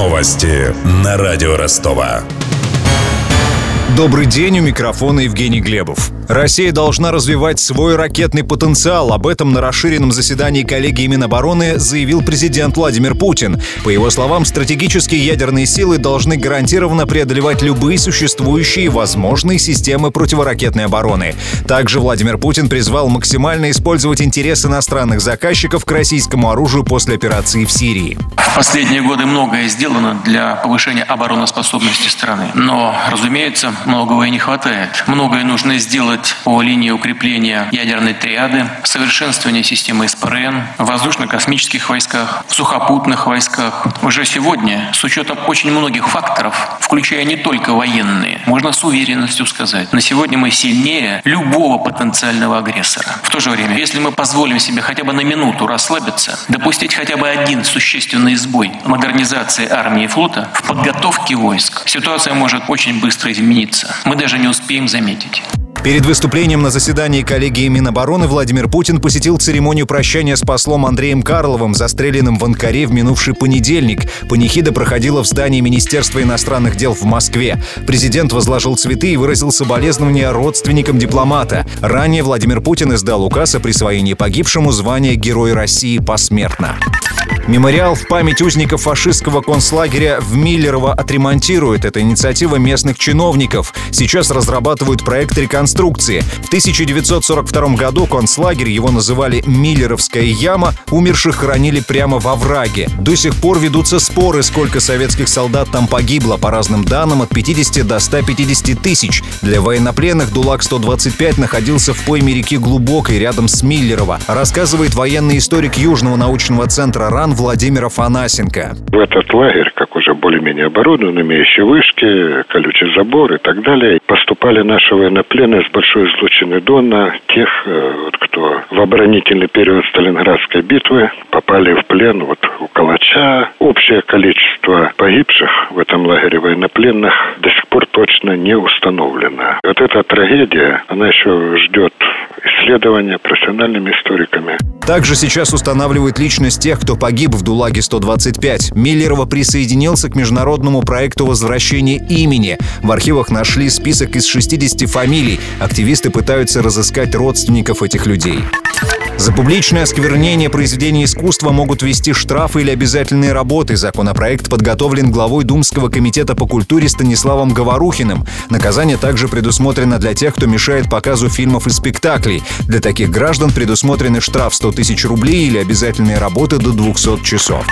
Новости на радио Ростова. Добрый день, у микрофона Евгений Глебов. Россия должна развивать свой ракетный потенциал. Об этом на расширенном заседании коллегии Минобороны заявил президент Владимир Путин. По его словам, стратегические ядерные силы должны гарантированно преодолевать любые существующие возможные системы противоракетной обороны. Также Владимир Путин призвал максимально использовать интерес иностранных заказчиков к российскому оружию после операции в Сирии. В последние годы многое сделано для повышения обороноспособности страны. Но, разумеется, многого и не хватает. Многое нужно сделать по линии укрепления ядерной триады, совершенствования системы СПРН, в воздушно-космических войсках, в сухопутных войсках. Уже сегодня, с учетом очень многих факторов, включая не только военные, можно с уверенностью сказать, на сегодня мы сильнее любого потенциального агрессора. В то же время, если мы позволим себе хотя бы на минуту расслабиться, допустить хотя бы один существенный сбой модернизации армии и флота в подготовке войск, ситуация может очень быстро измениться. Мы даже не успеем заметить. Перед выступлением на заседании коллегии Минобороны Владимир Путин посетил церемонию прощания с послом Андреем Карловым, застреленным в Анкаре в минувший понедельник. Панихида проходила в здании Министерства иностранных дел в Москве. Президент возложил цветы и выразил соболезнования родственникам дипломата. Ранее Владимир Путин издал указ о присвоении погибшему звания Герой России посмертно. Мемориал в память узников фашистского концлагеря в Миллерово отремонтируют. Это инициатива местных чиновников. Сейчас разрабатывают проект реконструкции. В 1942 году концлагерь, его называли Миллеровская яма, умерших хоронили прямо во враге. До сих пор ведутся споры, сколько советских солдат там погибло. По разным данным, от 50 до 150 тысяч. Для военнопленных ДУЛАК-125 находился в пойме реки Глубокой, рядом с Миллерово. Рассказывает военный историк Южного научного центра РАН Владимира Фанасенко. В этот лагерь, как уже более-менее оборудован, имеющий вышки, колючий забор и так далее, поступали наши военнопленные с большой излучины Дона, тех, э, кто в оборонительный период Сталинградской битвы попали в плен вот, у Калача. Общее количество погибших в этом лагере военнопленных до сих пор точно не установлено. Вот эта трагедия, она еще ждет исследования профессиональными историками. Также сейчас устанавливают личность тех, кто погиб в ДУЛАГе-125. Миллерова присоединился к международному проекту возвращения имени. В архивах нашли список из 60 фамилий. Активисты пытаются разыскать родственников этих людей. За публичное осквернение произведений искусства могут вести штрафы или обязательные работы. Законопроект подготовлен главой Думского комитета по культуре Станиславом Говорухиным. Наказание также предусмотрено для тех, кто мешает показу фильмов и спектаклей. Для таких граждан предусмотрены штраф 100 тысяч рублей или обязательные работы до 200 часов.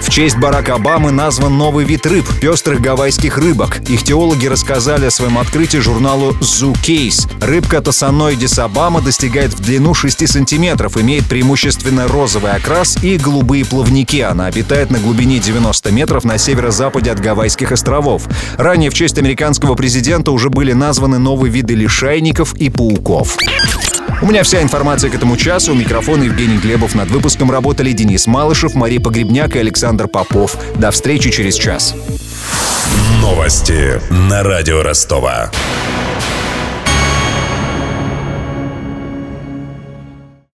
В честь Барака Обамы назван новый вид рыб – пестрых гавайских рыбок. Их теологи рассказали о своем открытии журналу Zoo Case. Рыбка Тосаноидис Обама достигает в длину 6 сантиметров, имеет преимущественно розовый окрас и голубые плавники. Она обитает на глубине 90 метров на северо-западе от Гавайских островов. Ранее в честь американского президента уже были названы новые виды лишайников и пауков. У меня вся информация к этому часу. У Евгений Глебов. Над выпуском работали Денис Малышев, Мария Погребняк и Александр Попов. До встречи через час. Новости на радио Ростова.